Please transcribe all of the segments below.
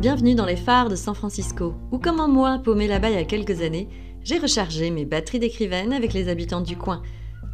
Bienvenue dans les phares de San Francisco, où comme un moi paumé là-bas il y a quelques années, j'ai rechargé mes batteries d'écrivaine avec les habitants du coin,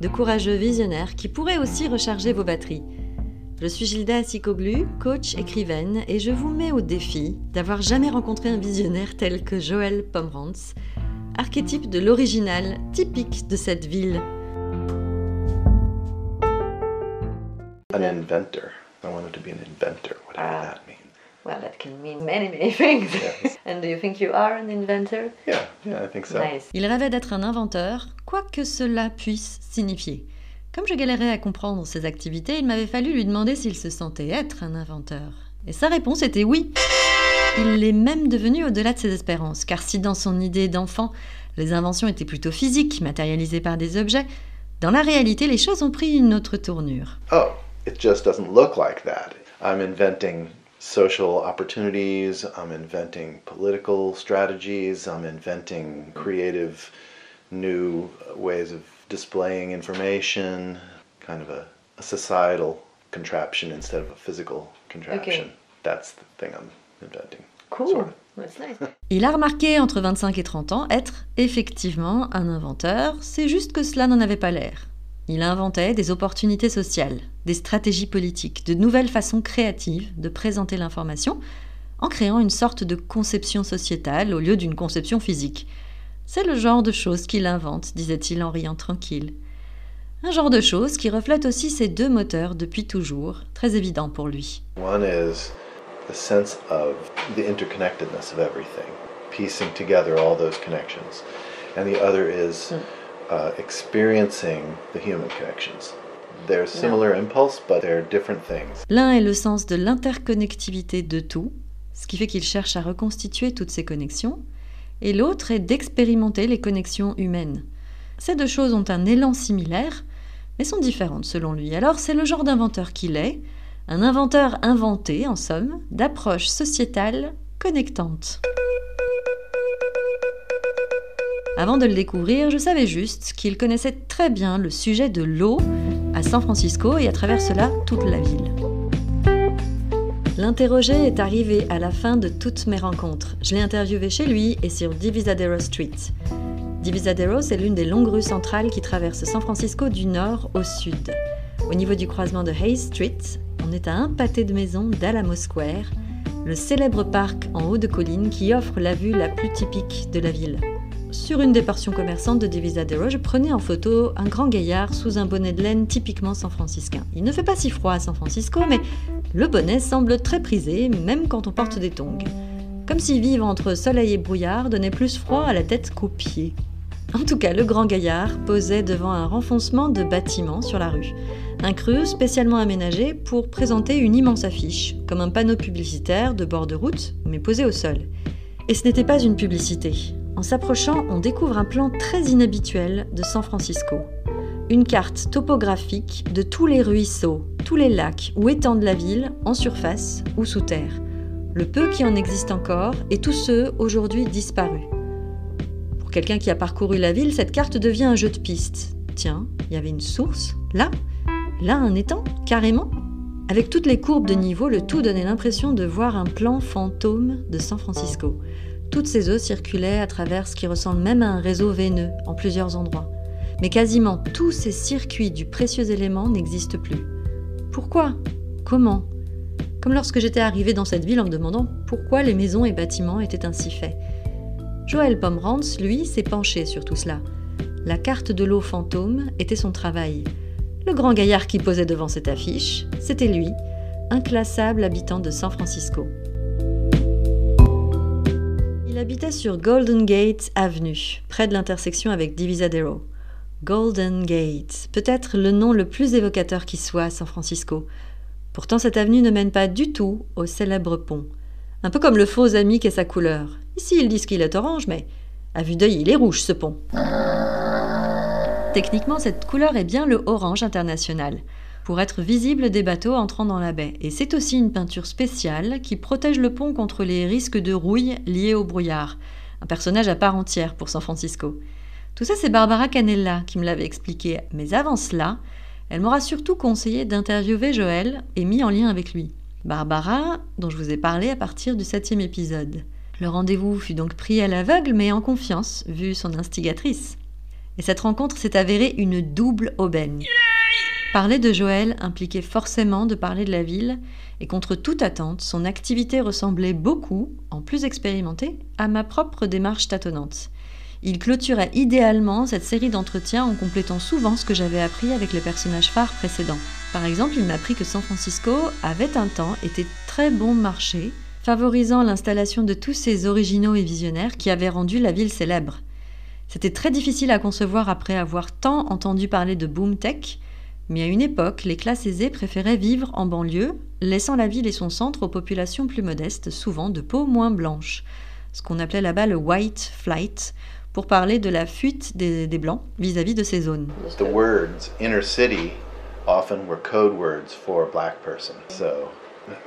de courageux visionnaires qui pourraient aussi recharger vos batteries. Je suis Gilda Asicoglu, coach écrivaine, et je vous mets au défi d'avoir jamais rencontré un visionnaire tel que Joël Pomerantz, archétype de l'original typique de cette ville. An inventor. I wanted to be an inventor, whatever Ah. that means. Well, that can mean many, many things. Yes. And do you think you are an inventor? Yeah, yeah, I think so. Nice. Il rêvait d'être un inventeur, quoi que cela puisse signifier. Comme je galérais à comprendre ses activités, il m'avait fallu lui demander s'il se sentait être un inventeur. Et sa réponse était oui. Il l'est même devenu au-delà de ses espérances, car si dans son idée d'enfant, les inventions étaient plutôt physiques, matérialisées par des objets, dans la réalité, les choses ont pris une autre tournure. Oh, it just doesn't look like that. I'm inventing social opportunities, I'm inventing political strategies, I'm inventing creative new ways of displaying information, kind of a, a societal contraption instead of a physical contraption. That's the thing I'm inventing. Sort of. That's nice. Il a remarqué entre 25 et 30 ans être effectivement un inventeur, c'est juste que cela n'en avait pas l'air. Il inventait des opportunités sociales, des stratégies politiques, de nouvelles façons créatives de présenter l'information, en créant une sorte de conception sociétale au lieu d'une conception physique. C'est le genre de choses qu'il invente, disait-il en riant tranquille. Un genre de choses qui reflète aussi ces deux moteurs depuis toujours, très évident pour lui. One is the sense of the interconnectedness of everything, piecing together all those connections. And the other is uh, experiencing the human connections. They're similar impulse, but they're different things. L'un est le sens de l'interconnectivité de tout, ce qui fait qu'il cherche à reconstituer toutes ces connexions, et l'autre est d'expérimenter les connexions humaines. Ces deux choses ont un élan similaire, mais sont différentes selon lui. Alors c'est le genre d'inventeur qu'il est, un inventeur inventé, en somme, d'approches sociétales connectantes. Avant de le découvrir, je savais juste qu'il connaissait très bien le sujet de l'eau à San Francisco et à travers cela toute la ville. L'interroger est arrivé à la fin de toutes mes rencontres. Je l'ai interviewé chez lui et sur Divisadero Street. Divisadero, c'est l'une des longues rues centrales qui traversent San Francisco du nord au sud. Au niveau du croisement de Hayes Street, on est à un pâté de maisons d'Alamo Square, le célèbre parc en haut de colline qui offre la vue la plus typique de la ville. Sur une des portions commerçantes de Divisadero, je prenais en photo un grand gaillard sous un bonnet de laine typiquement san-franciscain. Il ne fait pas si froid à San Francisco, mais le bonnet semble très prisé, même quand on porte des tongs. Comme si vivre entre soleil et brouillard donnait plus froid à la tête qu'aux pieds. En tout cas, le grand gaillard posait devant un renfoncement de bâtiments sur la rue. Un creux spécialement aménagé pour présenter une immense affiche, comme un panneau publicitaire de bord de route, mais posé au sol. Et ce n'était pas une publicité. En s'approchant, on découvre un plan très inhabituel de San Francisco. Une carte topographique de tous les ruisseaux, tous les lacs ou étangs de la ville, en surface ou sous terre. Le peu qui en existe encore et tous ceux aujourd'hui disparus. Pour quelqu'un qui a parcouru la ville, cette carte devient un jeu de pistes. Tiens, il y avait une source, là Là, un étang, carrément Avec toutes les courbes de niveau, le tout donnait l'impression de voir un plan fantôme de San Francisco. Toutes ces eaux circulaient à travers ce qui ressemble même à un réseau veineux en plusieurs endroits. Mais quasiment tous ces circuits du précieux élément n'existent plus. Pourquoi? Comment? Comme lorsque j'étais arrivée dans cette ville en me demandant pourquoi les maisons et bâtiments étaient ainsi faits. Joël Pomerantz, lui, s'est penché sur tout cela. La carte de l'eau fantôme était son travail. Le grand gaillard qui posait devant cette affiche, c'était lui, inclassable habitant de San Francisco. Il habitait sur Golden Gate Avenue, près de l'intersection avec Divisadero. Golden Gate, peut-être le nom le plus évocateur qui soit à San Francisco. Pourtant, cette avenue ne mène pas du tout au célèbre pont. Un peu comme le faux ami qu'est sa couleur. Ici, ils disent qu'il est orange, mais à vue d'œil, il est rouge ce pont. Techniquement, cette couleur est bien le orange international, pour être visible des bateaux entrant dans la baie. Et c'est aussi une peinture spéciale qui protège le pont contre les risques de rouille liés au brouillard. Un personnage à part entière pour San Francisco. Tout ça, c'est Barbara Canella qui me l'avait expliqué. Mais avant cela, elle m'aura surtout conseillé d'interviewer Joël et mis en lien avec lui. Barbara, dont je vous ai parlé à partir du septième épisode. Le rendez-vous fut donc pris à l'aveugle, mais en confiance, vu son instigatrice. Et cette rencontre s'est avérée une double aubaine. Parler de Joël impliquait forcément de parler de la ville, et contre toute attente, son activité ressemblait beaucoup, en plus expérimentée, à ma propre démarche tâtonnante. Il clôturait idéalement cette série d'entretiens en complétant souvent ce que j'avais appris avec les personnages phares précédents. Par exemple, il m'a appris que San Francisco avait un temps été très bon marché, favorisant l'installation de tous ces originaux et visionnaires qui avaient rendu la ville célèbre. C'était très difficile à concevoir après avoir tant entendu parler de boom tech, mais à une époque, les classes aisées préféraient vivre en banlieue, laissant la ville et son centre aux populations plus modestes, souvent de peau moins blanche, ce qu'on appelait là-bas le white flight, pour parler de la fuite des, Blancs vis-à-vis de ces zones. The words inner city often were code words for black person. So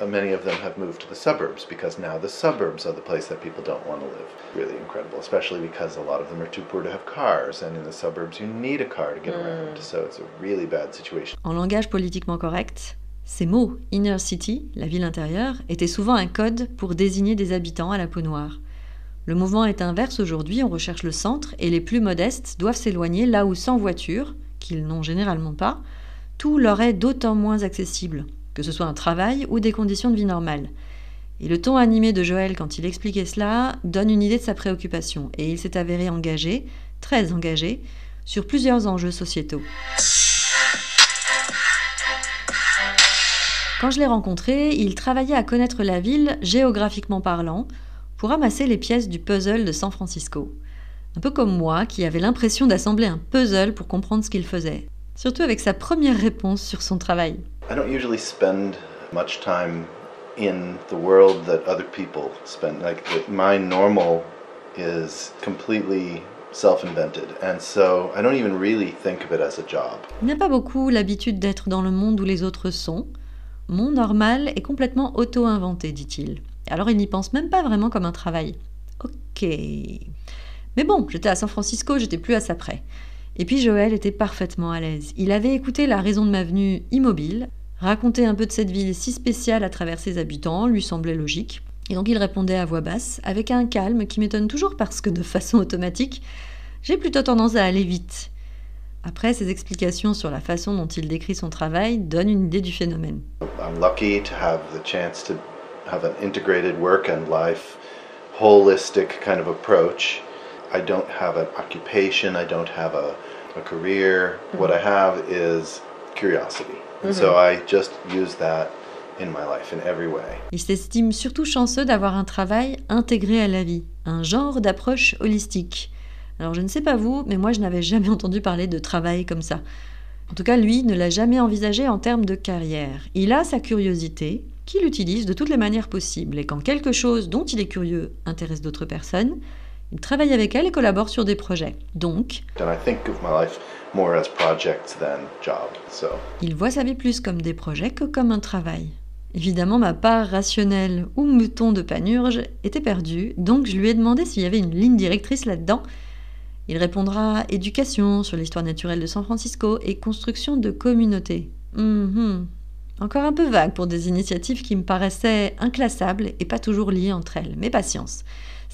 many of them have moved to the suburbs because now the suburbs are the place that people don't want to live. Really incredible, especially because a lot of them are too poor to have cars, and in the suburbs you need a car to get around. So it's a really bad situation. En langage politiquement correct, ces mots, inner city, la ville intérieure, étaient souvent un code pour désigner des habitants à la peau noire. Le mouvement est inverse aujourd'hui, on recherche le centre et les plus modestes doivent s'éloigner là où sans voiture, qu'ils n'ont généralement pas, tout leur est d'autant moins accessible, que ce soit un travail ou des conditions de vie normales. Et le ton animé de Joël quand il expliquait cela donne une idée de sa préoccupation, et il s'est avéré engagé, très engagé, sur plusieurs enjeux sociétaux. Quand je l'ai rencontré, il travaillait à connaître la ville géographiquement parlant, pour ramasser les pièces du puzzle de San Francisco. Un peu comme moi, qui avait l'impression d'assembler un puzzle pour comprendre ce qu'il faisait. Surtout avec sa première réponse sur son travail. I don't usually spend much time in the world that other people spend. Like my normal is completely self-invented, and so I don't even really think of it as a job. Il n'a pas beaucoup l'habitude d'être dans le monde où les autres sont. Mon normal est complètement auto-inventé, dit-il. Alors il n'y pense même pas vraiment comme un travail. Ok. Mais bon, j'étais à San Francisco, j'étais plus à ça près. Et puis Joël était parfaitement à l'aise. Il avait écouté la raison de ma venue immobile, raconter un peu de cette ville si spéciale à travers ses habitants lui semblait logique. Et donc il répondait à voix basse, avec un calme qui m'étonne toujours parce que de façon automatique, j'ai plutôt tendance à aller vite. Après, ses explications sur la façon dont il décrit son travail donnent une idée du phénomène. I'm lucky to have the chance to have an integrated work and life, holistic kind of approach. I don't have an occupation, I don't have a, a career. What I have is curiosity. And so I just use that in my life in every way. Il s'estime surtout chanceux d'avoir un travail intégré à la vie, un genre d'approche holistique. Alors je ne sais pas vous, mais moi je n'avais jamais entendu parler de travail comme ça. En tout cas, lui ne l'a jamais envisagé en termes de carrière. Il a sa curiosité, qu'il utilise de toutes les manières possibles, et quand quelque chose dont il est curieux intéresse d'autres personnes, il travaille avec elles et collabore sur des projets. Donc, And I think of my life more as projects than job. So il voit sa vie plus comme des projets que comme un travail. Évidemment, ma part rationnelle ou mouton de panurge était perdue, donc je lui ai demandé s'il y avait une ligne directrice là-dedans. Il répondra éducation sur l'histoire naturelle de San Francisco et construction de communautés. Mhm. Encore un peu vague pour des initiatives qui me paraissaient inclassables et pas toujours liées entre elles, mais patience.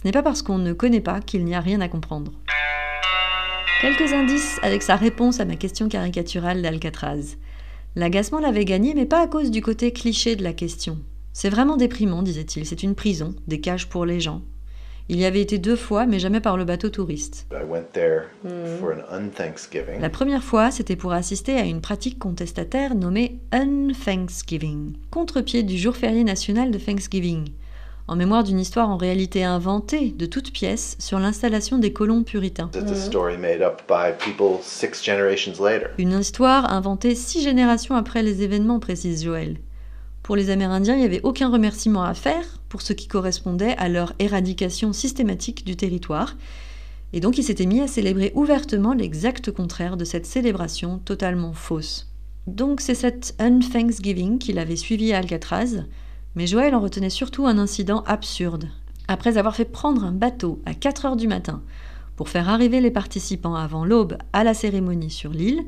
Ce n'est pas parce qu'on ne connaît pas qu'il n'y a rien à comprendre. Quelques indices avec sa réponse à ma question caricaturale d'Alcatraz. L'agacement l'avait gagné, mais pas à cause du côté cliché de la question. C'est vraiment déprimant, disait-il, c'est une prison, des cages pour les gens. Il y avait été deux fois, mais jamais par le bateau touriste. I went there for an unthanksgiving. La première fois, c'était pour assister à une pratique contestataire nommée Unthanksgiving, contre-pied du jour férié national de Thanksgiving, en mémoire d'une histoire en réalité inventée de toutes pièces sur l'installation des colons puritains. It's a story made up by people six generations later. Une histoire inventée six générations après les événements, précise Joël. Pour les Amérindiens, il n'y avait aucun remerciement à faire pour ce qui correspondait à leur éradication systématique du territoire. Et donc il s'était mis à célébrer ouvertement l'exact contraire de cette célébration totalement fausse. Donc c'est cette Unthanksgiving qu'il avait suivi à Alcatraz, mais Joël en retenait surtout un incident absurde. Après avoir fait prendre un bateau à 4 heures du matin pour faire arriver les participants avant l'aube à la cérémonie sur l'île,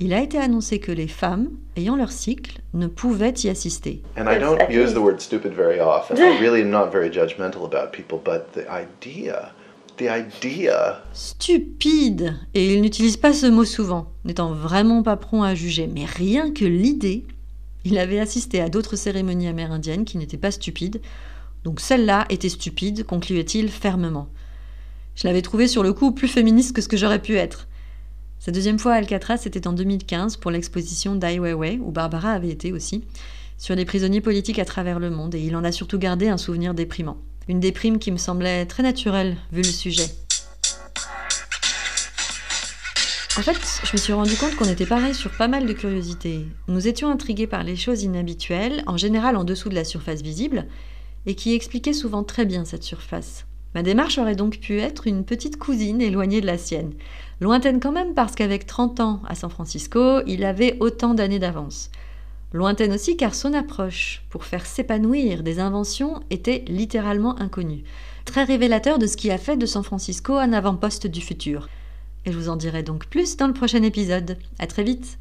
il a été annoncé que les femmes ayant leur cycle ne pouvaient y assister. And I don't use the word stupid very often. I really am not very judgmental about people, but the idea, the idea. Stupide Et il n'utilise pas ce mot souvent, n'étant vraiment pas prompt à juger. Mais rien que l'idée, il avait assisté à d'autres cérémonies amérindiennes qui n'étaient pas stupides, donc celle-là était stupide, concluait-il fermement. Je l'avais trouvé sur le coup plus féministe que ce que j'aurais pu être. Sa deuxième fois à Alcatraz, c'était en 2015 pour l'exposition Dai Weiwei, où Barbara avait été aussi, sur les prisonniers politiques à travers le monde, et il en a surtout gardé un souvenir déprimant. Une déprime qui me semblait très naturelle, vu le sujet. En fait, je me suis rendu compte qu'on était pareil sur pas mal de curiosités. Nous étions intrigués par les choses inhabituelles, en général en dessous de la surface visible, et qui expliquaient souvent très bien cette surface. Ma démarche aurait donc pu être une petite cousine éloignée de la sienne. Lointaine quand même parce qu'avec 30 ans à San Francisco, il avait autant d'années d'avance. Lointaine aussi car son approche pour faire s'épanouir des inventions était littéralement inconnue. Très révélateur de ce qui a fait de San Francisco un avant-poste du futur. Et je vous en dirai donc plus dans le prochain épisode. À très vite!